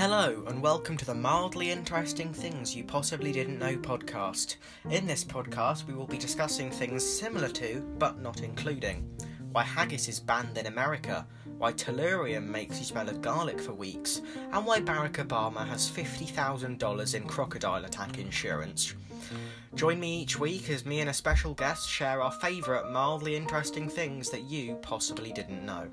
Hello, and welcome to the Mildly Interesting Things You Possibly Didn't Know podcast. In this podcast, we will be discussing things similar to, but not including, why haggis is banned in America, why tellurium makes you smell of garlic for weeks, and why Barack Obama has $50,000 in crocodile attack insurance. Join me each week as me and a special guest share our favourite mildly interesting things that you possibly didn't know.